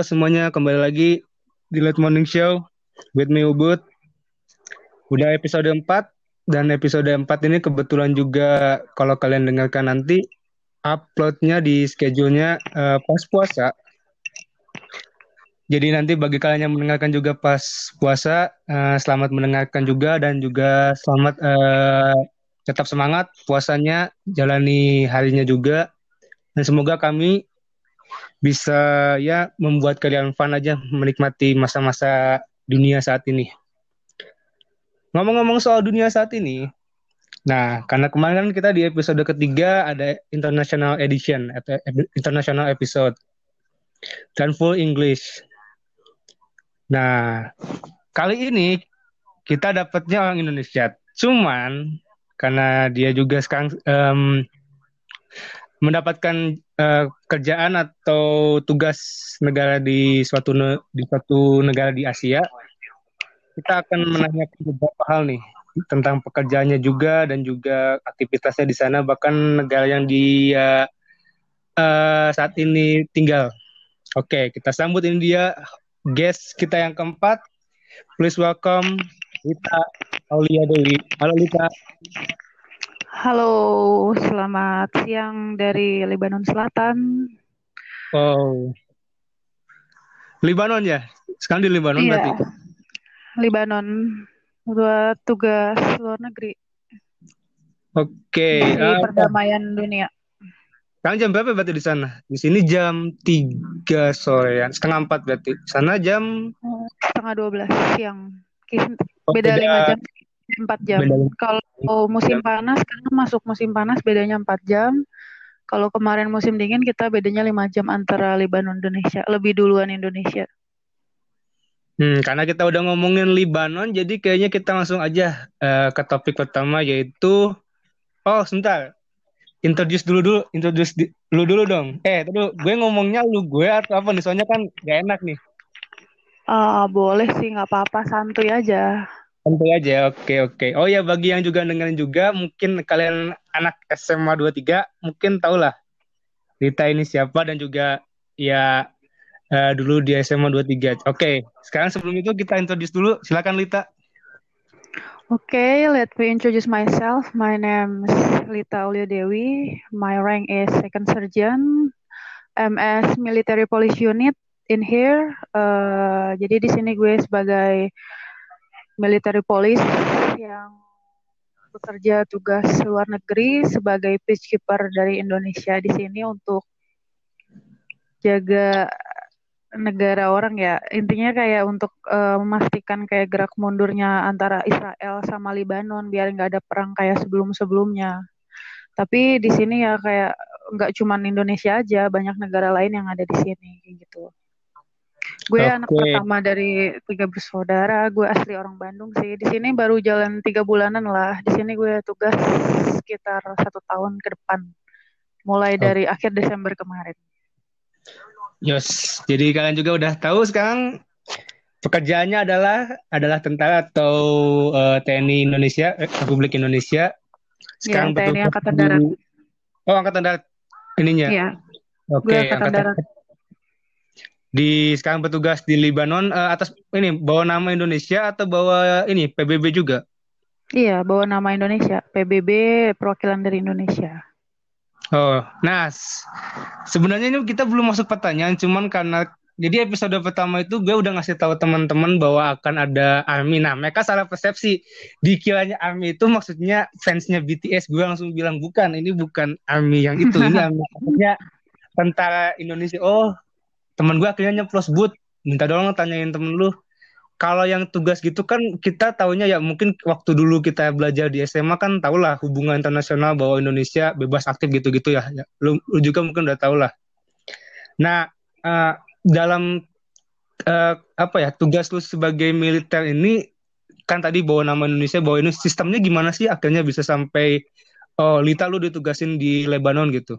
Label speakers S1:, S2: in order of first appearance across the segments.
S1: Semuanya kembali lagi di Late Morning Show with me Ubud. Udah episode 4 dan episode 4 ini kebetulan juga kalau kalian dengarkan nanti uploadnya di schedule-nya uh, pas puasa. Jadi nanti bagi kalian yang mendengarkan juga pas puasa, uh, selamat mendengarkan juga dan juga selamat uh, tetap semangat puasanya, jalani harinya juga. Dan semoga kami bisa ya membuat kalian fun aja menikmati masa-masa dunia saat ini. Ngomong-ngomong soal dunia saat ini, nah karena kemarin kan kita di episode ketiga ada international edition atau international episode dan full English. Nah kali ini kita dapatnya orang Indonesia, cuman karena dia juga sekarang um, mendapatkan uh, kerjaan atau tugas negara di suatu ne di suatu negara di Asia, kita akan menanyakan beberapa hal nih tentang pekerjaannya juga dan juga aktivitasnya di sana bahkan negara yang dia uh, saat ini tinggal. Oke, kita sambut ini dia guest kita yang keempat. Please welcome Lita Aulia Dewi. Halo Lita.
S2: Halo, selamat siang dari Lebanon Selatan.
S1: Oh, Lebanon ya? Sekarang di Lebanon iya. berarti?
S2: Lebanon, buat tugas luar negeri.
S1: Oke. Okay.
S2: uh, perdamaian dunia.
S1: Sekarang jam berapa berarti di sana? Di sini jam 3 sore ya, setengah 4 berarti. Sana jam?
S2: Setengah 12 siang. Beda, lima 5 jam. 4 jam. Kalau musim panas karena masuk musim panas bedanya 4 jam. Kalau kemarin musim dingin kita bedanya 5 jam antara Lebanon Indonesia, lebih duluan Indonesia.
S1: Hmm, karena kita udah ngomongin Lebanon, jadi kayaknya kita langsung aja uh, ke topik pertama yaitu oh sebentar, introduce dulu dulu, introduce di, lu dulu dong. Eh, dulu gue ngomongnya lu gue atau apa nih? Soalnya kan gak enak nih.
S2: Uh, boleh sih, nggak apa-apa, santuy aja.
S1: Santai aja, oke oke. Oh ya bagi yang juga dengerin juga, mungkin kalian anak SMA 23 mungkin tau lah Rita ini siapa dan juga ya uh, dulu di SMA 23. Oke, sekarang sebelum itu kita introduce dulu. Silakan Lita.
S2: Oke, okay, let me introduce myself. My name is Lita Ulia Dewi. My rank is second surgeon, MS Military Police Unit in here. Uh, jadi di sini gue sebagai military police yang bekerja tugas luar negeri sebagai peacekeeper dari Indonesia di sini untuk jaga negara orang ya. Intinya kayak untuk uh, memastikan kayak gerak mundurnya antara Israel sama Lebanon biar nggak ada perang kayak sebelum sebelumnya tapi di sini ya kayak nggak cuman Indonesia aja banyak negara lain yang ada di sini gitu Gue okay. anak pertama dari tiga bersaudara. Gue asli orang Bandung sih. Di sini baru jalan tiga bulanan lah. Di sini gue tugas sekitar satu tahun ke depan. Mulai okay. dari akhir Desember kemarin.
S1: Yes, jadi kalian juga udah tahu sekarang pekerjaannya adalah adalah tentara atau uh, eh, TNI Indonesia, eh, Republik Indonesia.
S2: Sekarang ya, TNI Angkatan Darat.
S1: Oh, Angkatan Darat ininya.
S2: Iya. Oke, okay, Angkatan, Angkatan Darat
S1: di sekarang petugas di Lebanon uh, atas ini bawa nama Indonesia atau bawa ini PBB juga?
S2: Iya, bawa nama Indonesia, PBB perwakilan dari Indonesia.
S1: Oh, nah sebenarnya ini kita belum masuk pertanyaan, cuman karena jadi episode pertama itu gue udah ngasih tahu teman-teman bahwa akan ada ARMY. Nah, mereka salah persepsi. Dikiranya ARMY itu maksudnya fansnya BTS. Gue langsung bilang bukan, ini bukan ARMY yang itu. Ini ARMY maksudnya tentara Indonesia. Oh, temen gue akhirnya nyeplos but minta dong tanyain temen lu kalau yang tugas gitu kan kita taunya ya mungkin waktu dulu kita belajar di SMA kan tau lah hubungan internasional bahwa Indonesia bebas aktif gitu-gitu ya. ya lu, lu juga mungkin udah tau lah. Nah uh, dalam uh, apa ya tugas lu sebagai militer ini kan tadi bawa nama Indonesia bawa ini sistemnya gimana sih akhirnya bisa sampai oh Lita lu ditugasin di Lebanon gitu.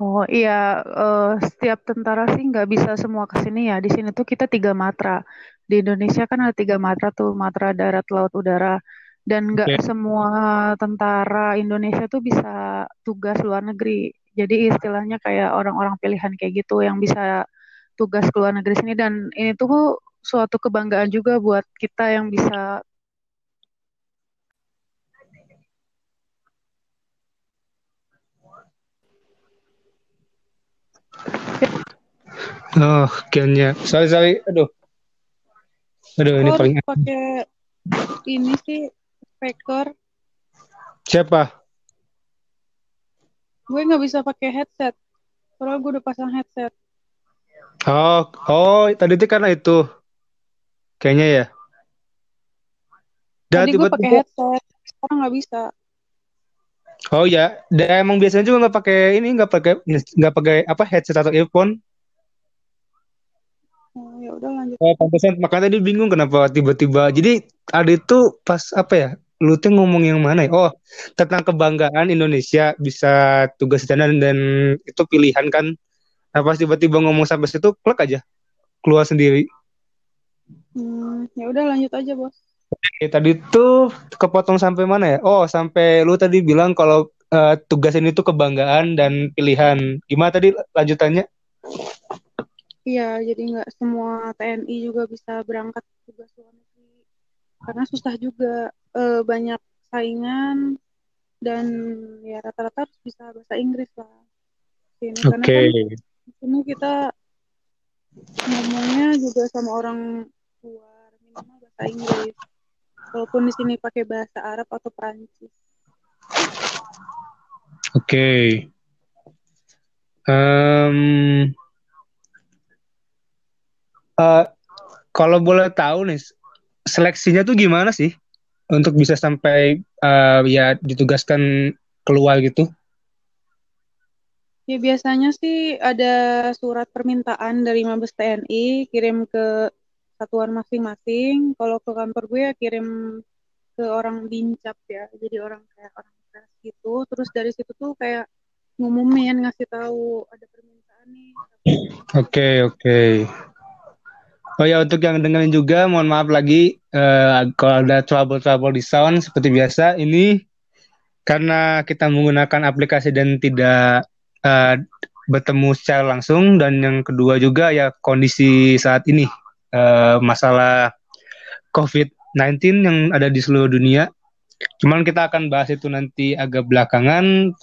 S2: Oh iya, uh, setiap tentara sih nggak bisa semua ke sini ya. Di sini tuh kita tiga matra. Di Indonesia kan ada tiga matra tuh, matra darat, laut, udara. Dan nggak okay. semua tentara Indonesia tuh bisa tugas luar negeri. Jadi istilahnya kayak orang-orang pilihan kayak gitu yang bisa tugas ke luar negeri sini dan ini tuh suatu kebanggaan juga buat kita yang bisa
S1: Oh, kayaknya. Sorry, sorry. Aduh. Aduh, ini paling
S2: pakai ini sih speaker.
S1: Siapa?
S2: Gue nggak bisa pakai headset. Soalnya gue udah pasang headset.
S1: Oh, oh, tadi itu karena itu. Kayaknya ya.
S2: Dan tadi gue pakai headset, sekarang nggak bisa.
S1: Oh ya, dan emang biasanya juga nggak pakai ini, nggak pakai nggak pakai apa headset atau earphone.
S2: Ya udah lanjut. Oh,
S1: pantesan makanya tadi bingung kenapa tiba-tiba. Jadi ada itu pas apa ya? Lu tuh ngomong yang mana ya? Oh, tentang kebanggaan Indonesia bisa tugas dan dan itu pilihan kan. Nah, pas tiba-tiba ngomong sampai situ, klek aja. Keluar sendiri.
S2: Hmm, ya udah lanjut aja, Bos.
S1: Oke, tadi tuh kepotong sampai mana ya? Oh, sampai lu tadi bilang kalau uh, tugas ini tuh kebanggaan dan pilihan. Gimana tadi lanjutannya?
S2: Iya, jadi nggak semua TNI juga bisa berangkat tugas luar negeri karena susah juga e, banyak saingan dan ya rata-rata harus bisa bahasa Inggris lah.
S1: Oke. Okay.
S2: Kan ini kita ngomongnya juga sama orang luar minimal bahasa Inggris. Walaupun di sini pakai bahasa Arab atau Prancis.
S1: Oke. Okay. Um, Uh, kalau boleh tahu nih, seleksinya tuh gimana sih untuk bisa sampai uh, ya ditugaskan keluar gitu?
S2: Ya biasanya sih ada surat permintaan dari Mabes TNI kirim ke satuan masing-masing. Kalau ke kantor gue ya kirim ke orang bincap ya, jadi orang kayak orang gitu. Terus dari situ tuh kayak ngumumin ngasih tahu ada permintaan nih.
S1: Oke okay, oke. Okay. Oh ya untuk yang dengerin juga mohon maaf lagi uh, kalau ada trouble-trouble di sound seperti biasa ini karena kita menggunakan aplikasi dan tidak uh, bertemu secara langsung dan yang kedua juga ya kondisi saat ini uh, masalah COVID-19 yang ada di seluruh dunia. Cuman kita akan bahas itu nanti agak belakangan.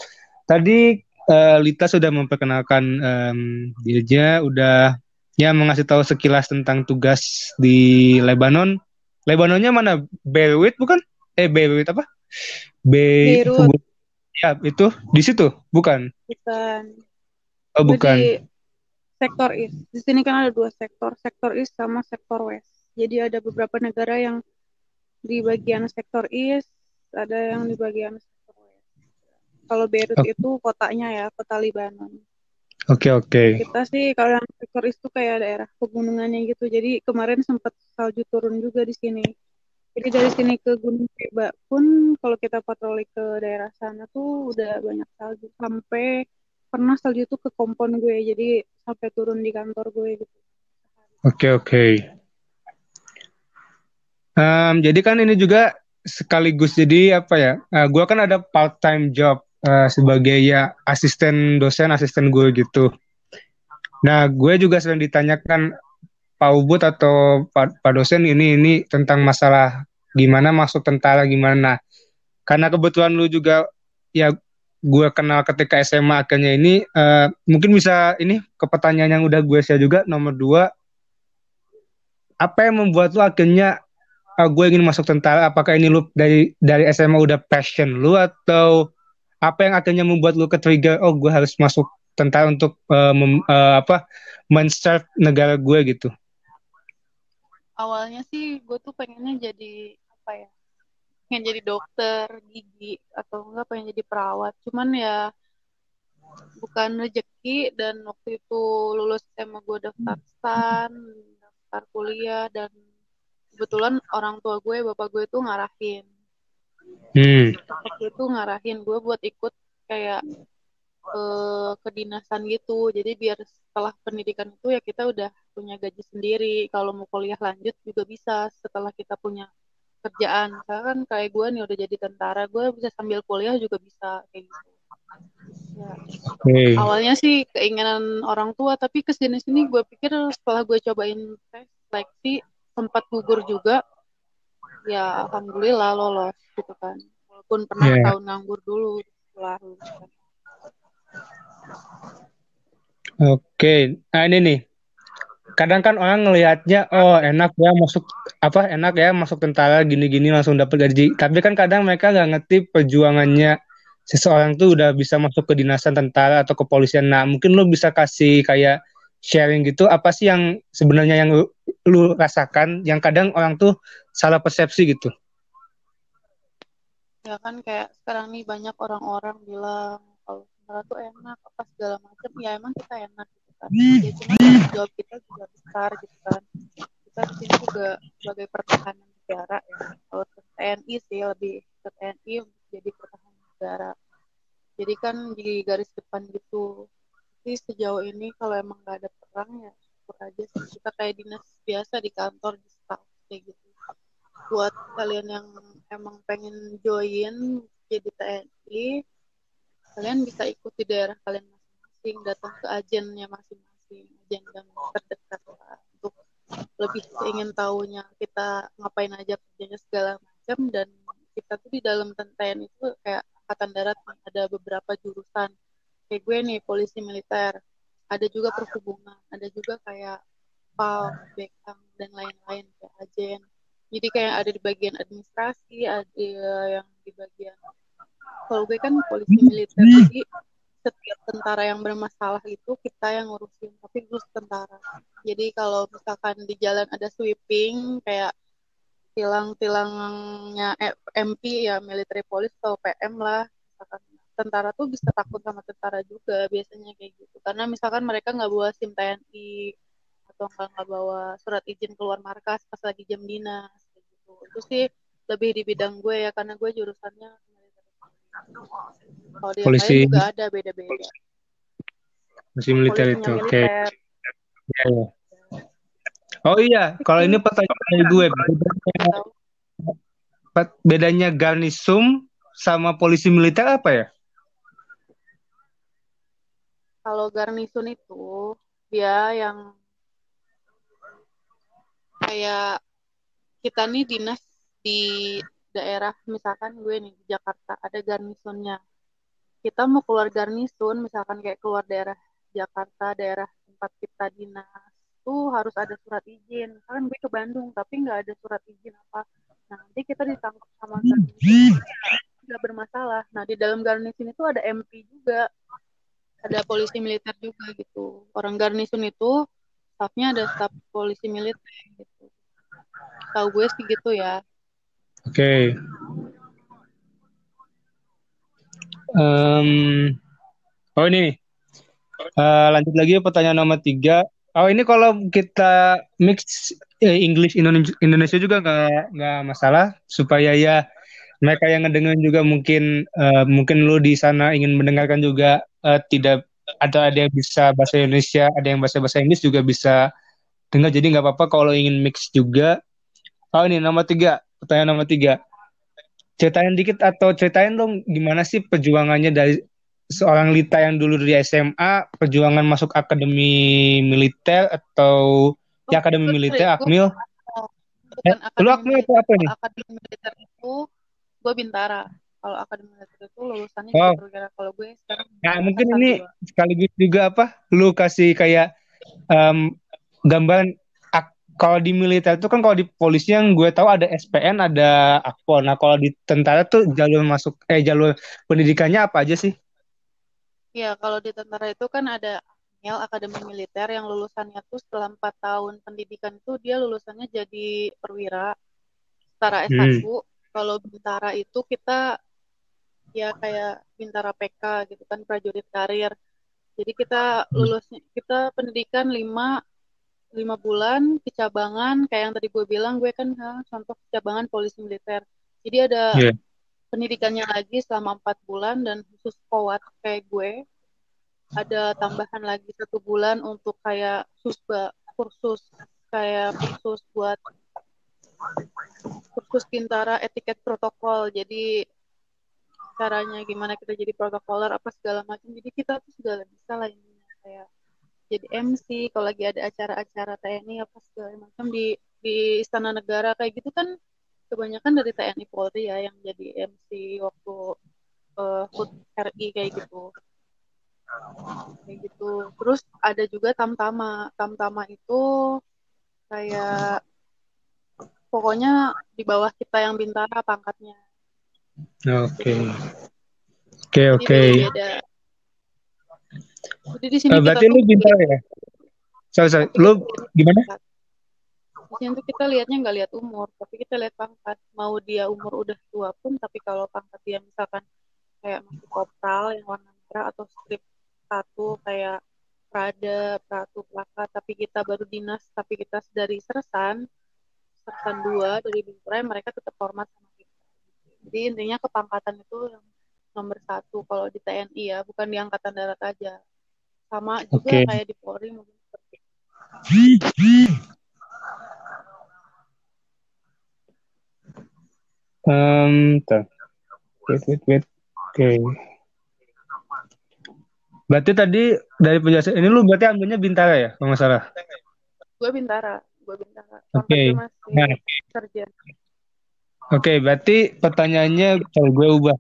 S1: Tadi uh, Lita sudah memperkenalkan um, dirinya, udah ya mengasih tahu sekilas tentang tugas di Lebanon. Lebanonnya mana? Beirut bukan? Eh Beirut apa?
S2: Beirut.
S1: Ya itu di situ bukan?
S2: Bukan.
S1: Oh bukan.
S2: Di sektor East. Di sini kan ada dua sektor, sektor East sama sektor West. Jadi ada beberapa negara yang di bagian sektor East, ada yang di bagian sektor West. Kalau Beirut okay. itu kotanya ya, kota Lebanon.
S1: Oke okay, oke. Okay.
S2: Kita sih kalau yang sektor itu kayak daerah pegunungannya gitu. Jadi kemarin sempat salju turun juga di sini. Jadi dari sini ke Gunung Peba pun kalau kita patroli ke daerah sana tuh udah banyak salju. Sampai pernah salju tuh ke kompon gue. Jadi sampai turun di kantor gue gitu.
S1: Oke okay, oke. Okay. Um, jadi kan ini juga sekaligus jadi apa ya? Uh, gue kan ada part time job uh, sebagai ya asisten dosen asisten gue gitu. Nah gue juga sering ditanyakan Pak Ubud atau Pak, Pak dosen ini ini tentang masalah gimana masuk tentara gimana. Karena kebetulan lu juga ya gue kenal ketika SMA akhirnya ini uh, mungkin bisa ini ke pertanyaan yang udah gue share juga nomor dua apa yang membuat lu akhirnya uh, gue ingin masuk tentara apakah ini lu dari dari SMA udah passion lu atau apa yang akhirnya membuat lu ke trigger oh gue harus masuk tentara untuk uh, mem, uh, apa men-serve negara gue gitu?
S2: Awalnya sih gue tuh pengennya jadi apa ya pengen jadi dokter gigi atau enggak pengen jadi perawat. Cuman ya bukan rezeki dan waktu itu lulus SMA gue daftar stan daftar kuliah dan kebetulan orang tua gue bapak gue tuh ngarahin
S1: Hmm.
S2: Itu ngarahin gue buat ikut kayak ke eh, kedinasan gitu. Jadi biar setelah pendidikan itu ya kita udah punya gaji sendiri. Kalau mau kuliah lanjut juga bisa setelah kita punya kerjaan. Karena kan kayak gue nih udah jadi tentara, gue bisa sambil kuliah juga bisa kayak gitu. ya. Okay. awalnya sih keinginan orang tua tapi ke sini sini gue pikir setelah gue cobain tes seleksi sempat gugur juga ya alhamdulillah lolos gitu kan walaupun pernah yeah. tahun nganggur dulu setelah lulus
S1: Oke, nah ini nih. Kadang kan orang ngelihatnya, oh enak ya masuk apa enak ya masuk tentara gini-gini langsung dapat gaji. Tapi kan kadang mereka nggak ngerti perjuangannya seseorang tuh udah bisa masuk ke dinasan tentara atau kepolisian. Nah, mungkin lo bisa kasih kayak sharing gitu apa sih yang sebenarnya yang lu, rasakan yang kadang orang tuh salah persepsi gitu.
S2: Ya kan kayak sekarang nih banyak orang-orang bilang kalau tentara tuh enak apa segala macam ya emang kita enak gitu kan. Ya cuma tanggung jawab kita juga besar gitu kan. Kita di sini juga sebagai pertahanan negara ya. Kalau ke TNI sih lebih ke TNI jadi pertahanan negara. Jadi kan di garis depan gitu. Tapi sejauh ini kalau emang nggak ada perang ya sih. Kita kayak dinas biasa di kantor di staff kayak gitu. Buat kalian yang emang pengen join jadi TNI kalian bisa ikuti daerah kalian masing-masing datang ke agennya masing-masing agen yang terdekat lah, untuk lebih ingin tahunya kita ngapain aja kerjanya segala macam dan kita tuh di dalam tentara itu kayak angkatan darat ada beberapa jurusan. Kayak gue nih polisi militer ada juga perhubungan ada juga kayak PAL, Bekang dan lain-lain kayak agen jadi kayak ada di bagian administrasi ada yang di bagian kalau gue kan polisi militer jadi setiap tentara yang bermasalah itu kita yang ngurusin tapi terus tentara. Jadi kalau misalkan di jalan ada sweeping kayak tilang-tilangnya MP ya military police atau PM lah misalkan tentara tuh bisa takut sama tentara juga biasanya kayak gitu karena misalkan mereka nggak bawa SIM TNI atau nggak bawa surat izin keluar markas pas lagi jam dinas kayak gitu itu sih lebih di bidang gue ya karena gue jurusannya kalau di polisi juga ada beda-beda.
S1: Polisi militer itu, oke. Okay. Ya, ya. Oh iya, kalau ini pertanyaan dari gue, bedanya, bedanya garnisum sama polisi militer apa ya?
S2: Kalau garnisun itu dia yang kayak kita nih dinas di daerah misalkan gue nih di Jakarta ada garnisonnya kita mau keluar garnison misalkan kayak keluar daerah Jakarta daerah tempat kita dinas tuh harus ada surat izin. Misalkan gue ke Bandung tapi nggak ada surat izin apa. Nah nanti kita ditangkap sama garnison nggak bermasalah. Nah di dalam garnison itu ada MP juga ada polisi militer juga gitu orang garnison itu staffnya ada staff polisi militer gitu tahu gue sih gitu ya
S1: Oke. Okay. Um, oh ini uh, lanjut lagi pertanyaan nomor tiga. Oh ini kalau kita mix eh, English Indonesia juga nggak nggak masalah supaya ya mereka yang ngedengerin juga mungkin uh, mungkin lu di sana ingin mendengarkan juga uh, tidak atau ada yang bisa bahasa Indonesia, ada yang bahasa bahasa Inggris juga bisa dengar. Jadi nggak apa-apa kalau ingin mix juga. Oh ini nomor tiga pertanyaan nomor tiga. Ceritain dikit atau ceritain dong gimana sih perjuangannya dari seorang Lita yang dulu dari SMA, perjuangan masuk akademi militer atau oh, ya akademi militer, Akmil.
S2: eh, lu Akmil atau apa nih? Akademi militer itu gue Bintara. Kalau akademi militer itu lulusannya oh. juga kalau gue sekarang.
S1: Nah, mungkin ini sekaligus juga apa? Lu kasih kayak um, gambaran kalau di militer itu kan kalau di polisi yang gue tahu ada SPN, ada Akpol. Nah, kalau di tentara tuh jalur masuk eh jalur pendidikannya apa aja sih?
S2: Ya, kalau di tentara itu kan ada AMIL, Akademi Militer yang lulusannya tuh setelah 4 tahun pendidikan itu dia lulusannya jadi perwira setara S1. Hmm. Kalau bintara itu kita ya kayak bintara PK gitu kan prajurit karir. Jadi kita lulusnya kita pendidikan 5 lima bulan kecabangan kayak yang tadi gue bilang gue kan ha, contoh kecabangan polisi militer jadi ada yeah. pendidikannya lagi selama empat bulan dan khusus kuat kayak gue ada tambahan lagi satu bulan untuk kayak susba kursus kayak kursus buat kursus bintara etiket protokol. Jadi caranya gimana kita jadi protokoler apa segala macam. Jadi kita tuh segala bisa lah ini. Kayak jadi MC kalau lagi ada acara-acara TNI apa segala macam di di istana negara kayak gitu kan kebanyakan dari TNI Polri ya yang jadi MC waktu uh, HUT RI kayak gitu. Kayak gitu. Terus ada juga tamtama. Tamtama itu kayak pokoknya di bawah kita yang bintara pangkatnya
S1: Oke. Oke, oke. Jadi di sini uh, berarti lu bintang ya? Sorry, sorry. Lu gimana?
S2: Di sini tuh kita lihatnya nggak lihat umur, tapi kita lihat pangkat. Mau dia umur udah tua pun, tapi kalau pangkat dia misalkan kayak masih kopral yang warna merah atau strip satu kayak Prada, Pratu, Plaka, tapi kita baru dinas, tapi kita dari Sersan, Sersan dua dari Bintara, mereka tetap hormat sama jadi intinya kepangkatan itu yang nomor satu kalau di TNI ya, bukan di Angkatan Darat aja. Sama juga okay. kayak di Polri mungkin seperti
S1: Um, wait, wait, wait. Oke. Okay. Berarti tadi dari penjelasan ini lu berarti ambilnya Bintara ya, kalau nggak salah?
S2: Gue Bintara, gue.
S1: Oke. Okay. Nah. kerja. Oke, berarti pertanyaannya kalau gue ubah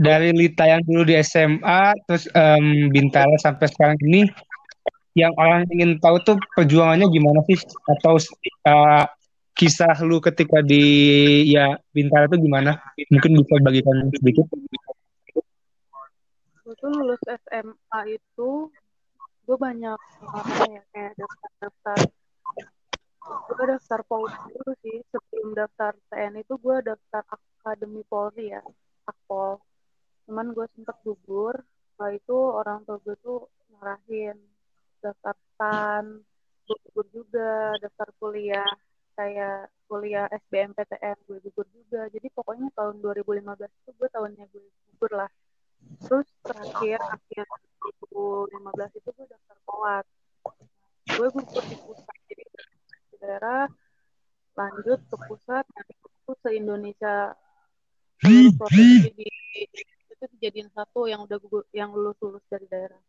S1: dari Lita yang dulu di SMA terus um, Bintara sampai sekarang ini yang orang ingin tahu tuh perjuangannya gimana sih atau uh, kisah lu ketika di ya Bintara tuh gimana? Mungkin bisa bagikan sedikit.
S2: Gue tuh lulus SMA itu gue banyak apa ya kayak daftar-daftar gue daftar Polri dulu sih. Sebelum daftar TNI itu gue daftar Akademi Polri ya Akpol. Cuman gue sempet gugur setelah itu orang tua gue tuh ngarahin daftar gue gugur juga. Daftar kuliah kayak kuliah SBMPTN gue gugur juga. Jadi pokoknya tahun 2015 itu gue tahunnya gue gugur lah. Terus terakhir akhir 2015 itu gue daftar kuat gue gugur di pusat jadi daerah lanjut ke pusat nanti itu se Indonesia. Provinsi di itu dijadiin satu yang udah gugur, yang lulus lulus dari daerah.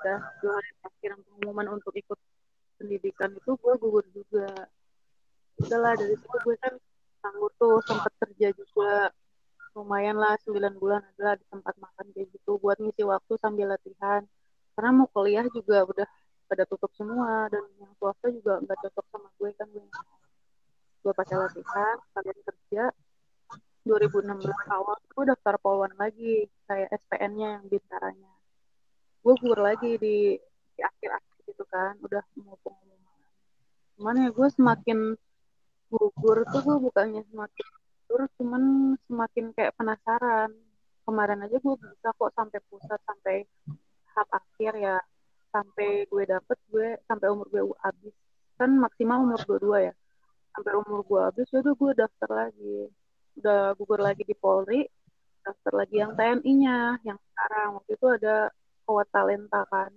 S2: Udah dua hari pengumuman untuk ikut pendidikan itu gue gugur juga. Udahlah dari situ gue kan sanggup tuh sempat kerja juga. Lumayan lah 9 bulan adalah di tempat makan kayak gitu buat ngisi waktu sambil latihan. Karena mau kuliah juga udah pada tutup semua. Dan yang swasta juga nggak cocok sama gue kan gue. Gue pakai latihan kalian kerja. 2016 awal gue daftar polwan lagi. Kayak SPN-nya yang bintaranya. Gue gugur lagi di di akhir-akhir gitu kan. Udah mau pengumuman cuman ya gue semakin gugur tuh gue bukannya semakin gugur cuman semakin kayak penasaran. Kemarin aja gue bisa kok sampai pusat sampai tahap akhir ya sampai gue dapet gue sampai umur gue habis. Kan maksimal umur dua ya. Sampai umur gue habis ya udah gue daftar lagi. Udah gugur lagi di Polri daftar lagi yang TNI-nya yang sekarang. Waktu itu ada kuat talenta kan.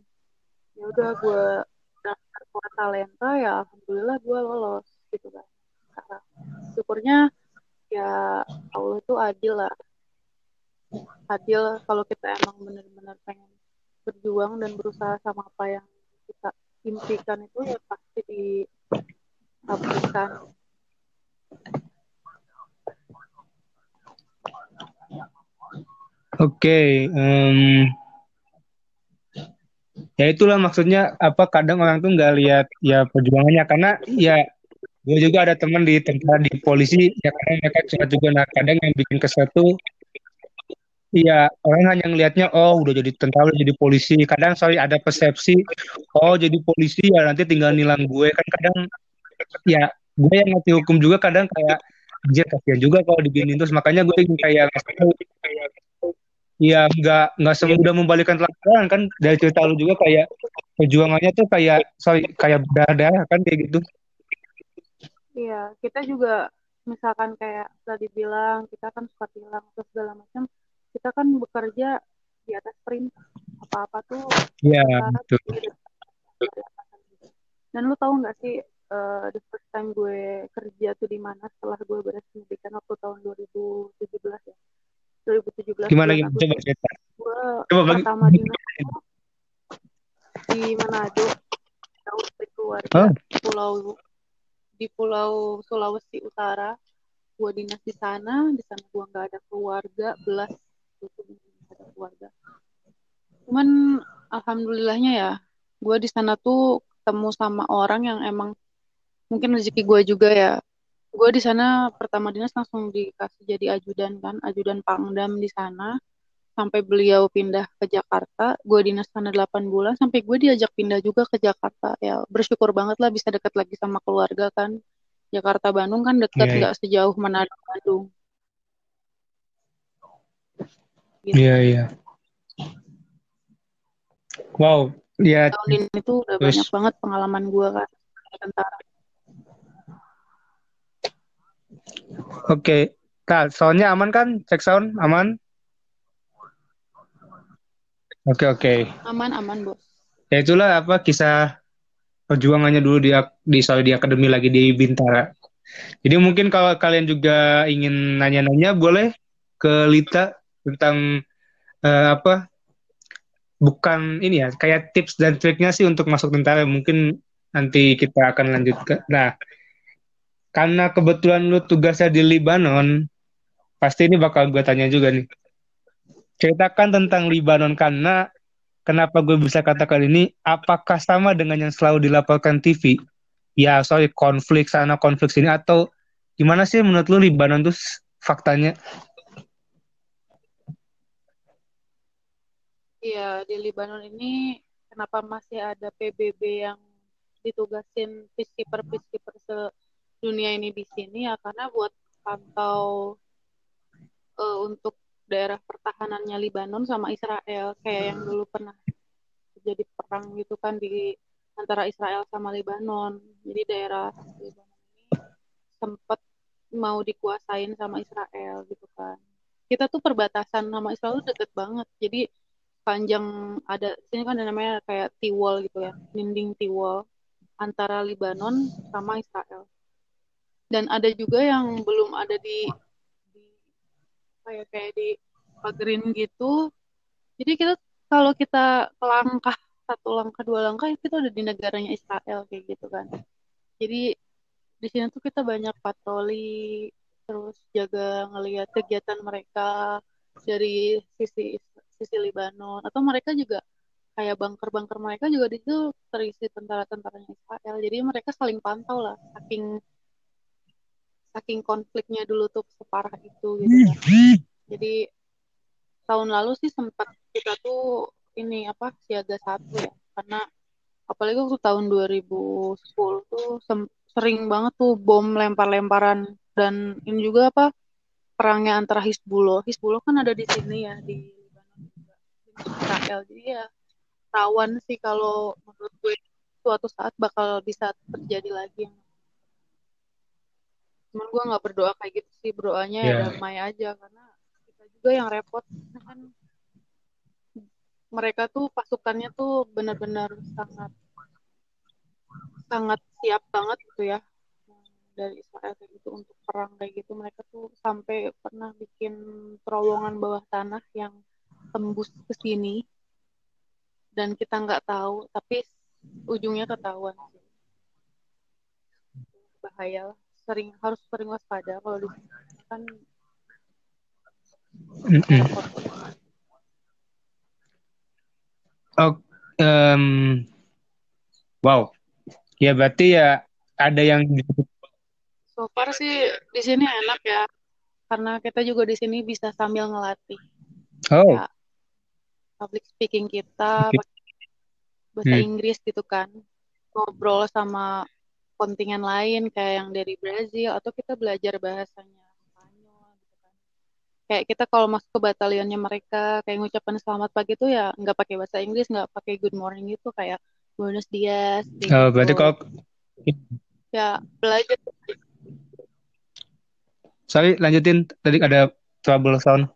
S2: Ya udah gue daftar kuat talenta ya alhamdulillah gue lolos gitu kan. Sekarang. Syukurnya ya Allah itu adil lah. Adil kalau kita emang benar-benar pengen berjuang dan berusaha sama apa yang kita impikan itu ya pasti dikabulkan.
S1: Oke, okay, um, ya itulah maksudnya apa kadang orang tuh nggak lihat ya perjuangannya karena ya gue juga ada teman di tentara di polisi ya karena mereka juga nah kadang yang bikin kesel tuh Iya, orang hanya ngelihatnya oh udah jadi tentara, udah jadi polisi. Kadang sorry ada persepsi oh jadi polisi ya nanti tinggal nilang gue kan kadang ya gue yang ngerti hukum juga kadang kayak dia kasihan juga kalau digini terus makanya gue ingin kayak Iya, nggak nggak semudah membalikan telapak kan dari cerita lu juga kayak perjuangannya tuh kayak sorry kayak berdarah kan kayak gitu.
S2: Iya, kita juga misalkan kayak tadi bilang kita kan suka bilang segala macam kita kan bekerja di atas perintah apa-apa tuh
S1: Iya, betul.
S2: dan lu tahu nggak sih uh, the first time gue kerja tuh di mana setelah gue beres pendidikan waktu tahun 2017 ya 2017
S1: Gimana gimana? Coba cerita.
S2: Gue
S1: Coba bagi.
S2: pertama dinas di Manado, jauh dari keluarga,
S1: Oh,
S2: pulau di Pulau Sulawesi Utara. Gue dinas di sana, di sana gue nggak ada keluarga, belas ada keluarga. Cuman alhamdulillahnya ya, gue di sana tuh ketemu sama orang yang emang mungkin rezeki gue juga ya. Gue di sana pertama dinas langsung dikasih jadi ajudan kan, ajudan pangdam di sana. Sampai beliau pindah ke Jakarta, gue dinas sana 8 bulan, sampai gue diajak pindah juga ke Jakarta. Ya bersyukur banget lah bisa deket lagi sama keluarga kan. Jakarta Bandung kan
S1: iya, iya.
S2: nggak sejauh Manado Bandung. Gitu.
S1: Iya, iya. Wow, ya
S2: Tahun ini tuh udah
S1: terus
S2: banyak banget pengalaman gue kan tentara.
S1: oke. Nah, soundnya aman kan? Cek sound aman? Oke, oke.
S2: Aman aman bos.
S1: Ya itulah apa kisah perjuangannya dulu di di soal di akademi lagi di Bintara. Jadi mungkin kalau kalian juga ingin nanya-nanya boleh ke Lita tentang eh, apa bukan ini ya kayak tips dan triknya sih untuk masuk tentara mungkin nanti kita akan lanjutkan. Nah, karena kebetulan lu tugasnya di Libanon, pasti ini bakal gue tanya juga nih. Ceritakan tentang Libanon karena kenapa gue bisa katakan ini? Apakah sama dengan yang selalu dilaporkan TV? Ya, sorry, konflik sana, konflik sini, atau gimana sih menurut lu Libanon tuh faktanya?
S2: Iya, di Libanon ini kenapa masih ada PBB yang ditugasin peacekeeper-peacekeeper sedunia ini di sini ya karena buat pantau eh, untuk daerah pertahanannya Libanon sama Israel kayak yang dulu pernah terjadi perang gitu kan di antara Israel sama Libanon. Jadi daerah Libanon ini sempat mau dikuasain sama Israel gitu kan. Kita tuh perbatasan sama Israel tuh deket banget. Jadi panjang ada sini kan ada namanya kayak T-wall gitu ya, dinding T-wall antara Libanon sama Israel. Dan ada juga yang belum ada di, kayak kayak di pagerin gitu. Jadi kita kalau kita langkah satu langkah dua langkah itu udah di negaranya Israel kayak gitu kan. Jadi di sini tuh kita banyak patroli terus jaga ngelihat kegiatan mereka dari sisi sisi Libanon atau mereka juga kayak bunker-bunker mereka juga di situ terisi tentara-tentaranya Israel. Jadi mereka saling pantau lah saking saking konfliknya dulu tuh separah itu gitu kan. Jadi tahun lalu sih sempat kita tuh ini apa siaga satu ya karena apalagi waktu tahun 2010 tuh sering banget tuh bom lempar-lemparan dan ini juga apa perangnya antara Hizbullah Hizbullah kan ada di sini ya di Israel jadi ya rawan sih kalau menurut gue suatu saat bakal bisa terjadi lagi. Cuman gue nggak berdoa kayak gitu sih. Berdoanya ya
S1: Ya,
S2: damai aja. Karena kita juga yang repot. Kan mereka tuh pasukannya tuh benar-benar sangat sangat siap banget gitu ya. Dari Israel kayak gitu untuk perang kayak gitu. Mereka tuh sampai pernah bikin terowongan bawah tanah yang tembus ke sini. Dan kita nggak tahu tapi ujungnya ketahuan bahaya lah. Sering harus sering waspada kalau di kan
S1: Oh, em, wow. Ya berarti ya ada yang
S2: so far sih di sini enak ya karena kita juga di sini bisa sambil ngelatih.
S1: Oh,
S2: ya public speaking kita pakai bahasa
S1: Hmm.
S2: Inggris gitu kan. Ngobrol sama kontingen lain kayak yang dari Brazil atau kita belajar bahasanya Spanyol gitu kan. Kayak kita kalau masuk ke batalionnya mereka kayak ngucapin selamat pagi itu ya nggak pakai bahasa Inggris nggak pakai good morning itu kayak buenos dias kayak
S1: Oh,
S2: gitu
S1: berarti kalau
S2: ya belajar.
S1: Sorry lanjutin. Tadi ada trouble sound.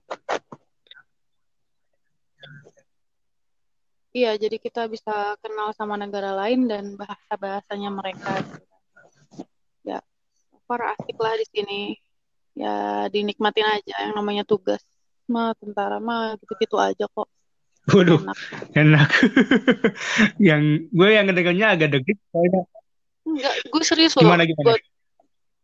S2: Iya jadi kita bisa kenal sama negara lain dan bahasa bahasanya mereka ya far asik lah di sini ya dinikmatin aja yang namanya tugas mah tentara mah gitu-gitu aja kok.
S1: Waduh, enak. enak. yang gue yang ngedengarnya agak deg.
S2: Enggak, gue serius loh. Gimana gimana? Buat,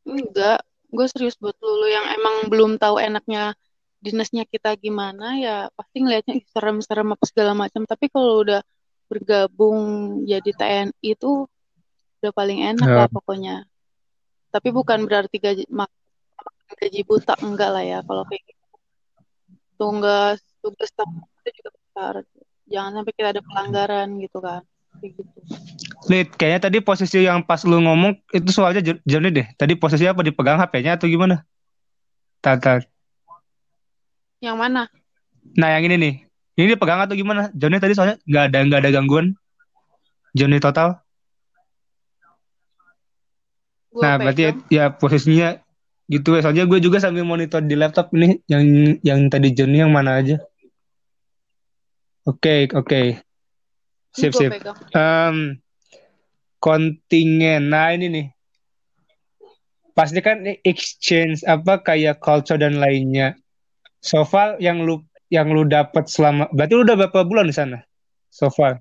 S2: enggak, gue serius buat lulu yang emang belum tahu enaknya dinasnya kita gimana ya pasti ngelihatnya serem-serem apa segala macam. Tapi kalau udah bergabung jadi TNI itu udah paling enak ya. lah pokoknya. Tapi bukan berarti gaji gaji buta enggak lah ya kalau kayak gitu. Tugas tugas itu juga besar jangan sampai kita ada pelanggaran gitu kan gitu
S1: Lid, kayaknya tadi posisi yang pas lu ngomong itu soalnya jernih deh. Tadi posisi apa dipegang HP-nya atau gimana? Tata.
S2: Yang mana?
S1: Nah, yang ini nih. Ini dipegang atau gimana? Johnny tadi soalnya nggak ada nggak ada gangguan. Johnny total. Gua nah, berarti ya, ya posisinya gitu ya. Soalnya gue juga sambil monitor di laptop ini yang yang tadi Johnny yang mana aja. Oke, okay, oke. Okay. Sip, sip. Um, kontingen. Nah, ini nih. Pasti kan exchange apa kayak culture dan lainnya. So far yang lu yang lu dapat selama berarti lu udah berapa bulan di sana? So far.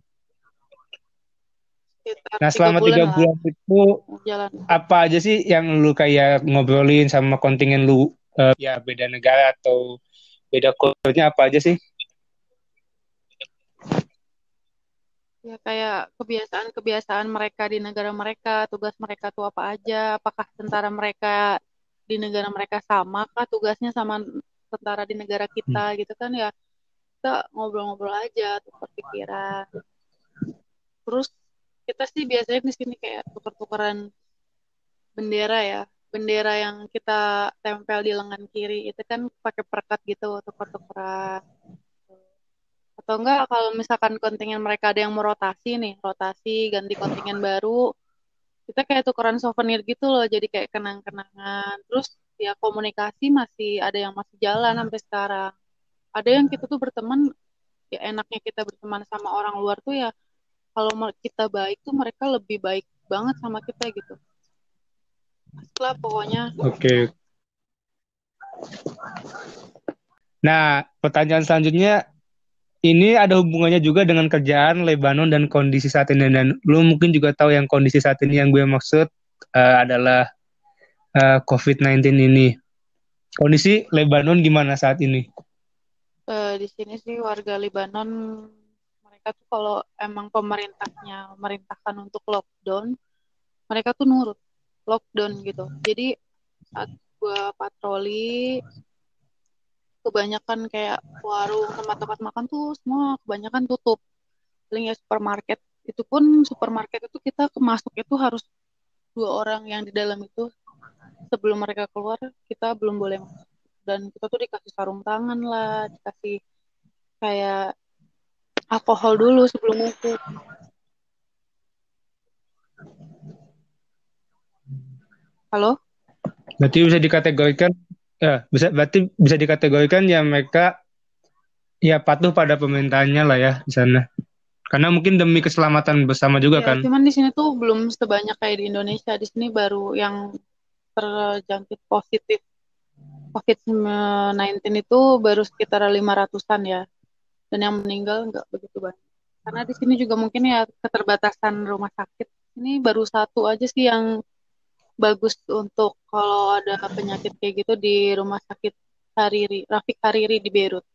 S1: Nah selama tiga bulan, bulan itu Jalan. apa aja sih yang lu kayak ngobrolin sama kontingen lu uh, ya beda negara atau beda kulturnya apa aja sih?
S2: ya kayak kebiasaan-kebiasaan mereka di negara mereka, tugas mereka tuh apa aja, apakah tentara mereka di negara mereka sama kah tugasnya sama tentara di negara kita hmm. gitu kan ya kita ngobrol-ngobrol aja tukar pikiran. Terus kita sih biasanya di sini kayak tukar-tukaran bendera ya bendera yang kita tempel di lengan kiri itu kan pakai perkat gitu tukar-tukaran atau enggak kalau misalkan kontingen mereka ada yang mau rotasi nih rotasi ganti kontingen baru kita kayak tukeran souvenir gitu loh jadi kayak kenang-kenangan. Terus ya komunikasi masih ada yang masih jalan sampai sekarang. Ada yang kita tuh berteman ya enaknya kita berteman sama orang luar tuh ya kalau kita baik tuh mereka lebih baik banget sama kita gitu. Lah pokoknya.
S1: Oke. Okay. nah pertanyaan selanjutnya ini ada hubungannya juga dengan kerjaan Lebanon dan kondisi saat ini dan lu mungkin juga tahu yang kondisi saat ini yang gue maksud uh, adalah uh, eh, COVID-19 ini. Kondisi Lebanon gimana saat ini?
S2: Uh, di sini sih warga Lebanon mereka tuh kalau emang pemerintahnya memerintahkan untuk lockdown, mereka tuh nurut lockdown gitu. Jadi saat gue patroli kebanyakan kayak warung tempat-tempat makan tuh semua kebanyakan tutup paling ya supermarket itu pun supermarket itu kita masuk itu harus dua orang yang di dalam itu sebelum mereka keluar kita belum boleh masuk dan kita tuh dikasih sarung tangan lah dikasih kayak alkohol dulu sebelum masuk halo
S1: berarti bisa dikategorikan Ya, bisa berarti bisa dikategorikan ya mereka ya patuh pada pemerintahannya lah ya di sana. Karena mungkin demi keselamatan bersama juga ya, kan.
S2: Cuman di sini tuh belum sebanyak kayak di Indonesia. Di sini baru yang terjangkit positif COVID-19 itu baru sekitar lima ratusan ya. Dan yang meninggal nggak begitu banyak. Karena di sini juga mungkin ya keterbatasan rumah sakit. Ini baru satu aja sih yang bagus untuk kalau ada penyakit kayak gitu di rumah sakit Hariri, Rafik Hariri di Beirut.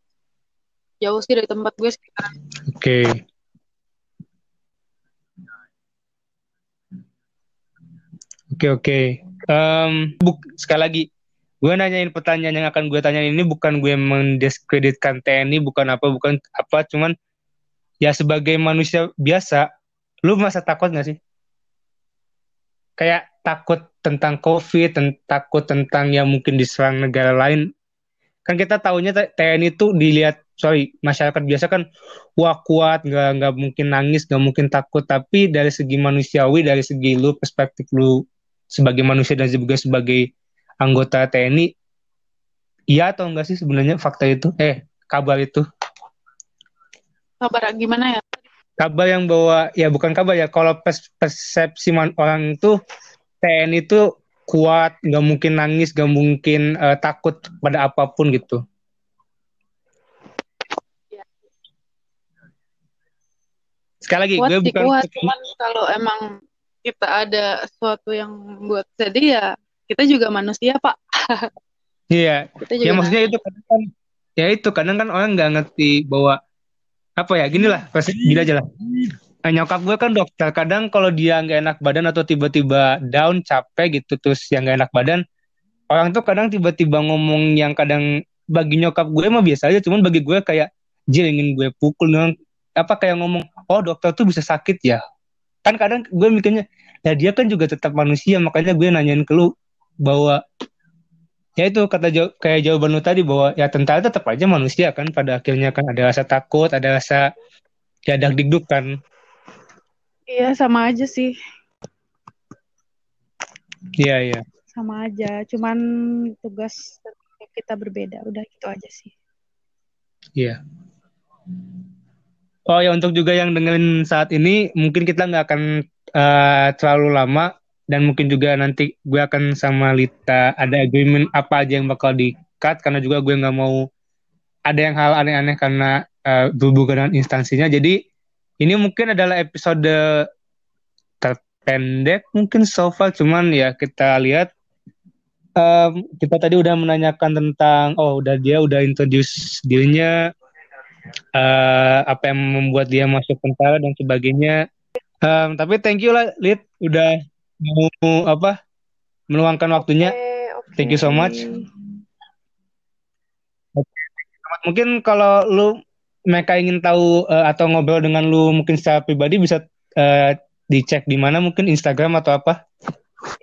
S2: Jauh sih dari tempat gue sekitar.
S1: Oke. Okay. Oke oke. Buk sekali lagi, gue nanyain pertanyaan yang akan gue tanyain ini bukan gue mendiskreditkan TNI, bukan apa, bukan apa, cuman ya sebagai manusia biasa, lu masa takut gak sih? Kayak takut tentang COVID, ten takut tentang yang mungkin diserang negara lain. Kan kita tahunya TNI itu dilihat, sorry, masyarakat biasa kan, wah kuat, nggak nggak mungkin nangis, nggak mungkin takut. Tapi dari segi manusiawi, dari segi lu perspektif lu sebagai manusia dan juga sebagai anggota TNI iya atau enggak sih sebenarnya fakta itu? Eh kabar itu.
S2: Kabar gimana ya?
S1: Kabar yang bawa ya bukan kabar ya kalau persepsi man, orang itu TNI itu kuat nggak mungkin nangis nggak mungkin uh, takut pada apa pun gitu. Sekali lagi
S3: kuat
S1: gue bukan
S3: kuat. cuman kalau emang kita ada sesuatu yang buat sedih ya kita juga manusia pak.
S1: Iya.
S3: Juga
S1: ya maksudnya itu kadang kan ya itu kadang kan orang nggak ngerti bahwa apa ya gini lah gila aja lah. Nah, nyokap gue kan dokter kadang kalau dia nggak enak badan atau tiba-tiba down capek gitu terus yang nggak enak badan orang tuh kadang tiba-tiba ngomong yang kadang bagi nyokap gue mah biasa aja cuman bagi gue kayak jil ingin gue pukul dengan apa kayak ngomong oh dokter tuh bisa sakit ya kan kadang gue mikirnya ya dia kan juga tetap manusia makanya gue nanyain ke lu bahwa ya itu kata jawab, kayak jawaban lu tadi bahwa ya tentara tetap aja manusia kan pada akhirnya kan ada rasa takut ada rasa ya dagdikduk kan
S2: Iya sama aja sih,
S1: iya iya
S2: sama aja. Cuman tugas kita berbeda. Udah gitu aja sih.
S1: iya oh ya untuk juga yang dengerin saat ini mungkin kita nggak akan eh, terlalu lama dan mungkin juga nanti gue akan sama Lita ada agreement apa aja yang bakal di cut karena juga gue nggak mau ada yang hal aneh-aneh karena eh, berhubungan dengan instansinya. Jadi ini mungkin adalah episode terpendek mungkin so far cuman ya kita lihat em, kita tadi udah menanyakan tentang oh udah dia udah introduce dirinya eh, apa yang membuat dia masuk tentara dan sebagainya Em, tapi thank you lah Lid udah mau apa meluangkan waktunya
S2: Oke, oke.
S1: Thank you so much. mungkin kalau lu mereka ingin tahu eh, atau ngobrol dengan lu mungkin secara pribadi bisa eh, dicek di mana mungkin Instagram atau apa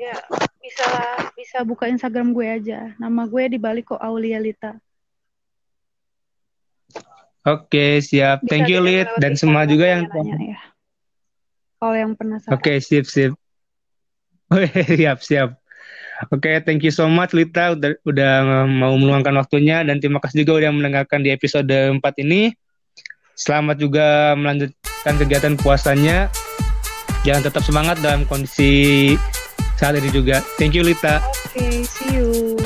S2: Ya, bisa bisa buka Instagram gue aja. Nama gue di balik kok Aulia Lita.
S1: Oke siap
S2: Bisa
S1: thank you Lid dan semua juga yang
S2: nanya-nanya ya. Kalau yang penasaran.
S1: Oke, sip, sip. Oke, siap, siap. Oke, thank you so much Lita udah, udah mau meluangkan waktunya dan terima kasih juga udah mendengarkan di episode 4 ini. Selamat juga melanjutkan kegiatan puasanya. Jangan tetap semangat dalam kondisi saat ini juga. Thank you Lita.
S2: Oke, see you.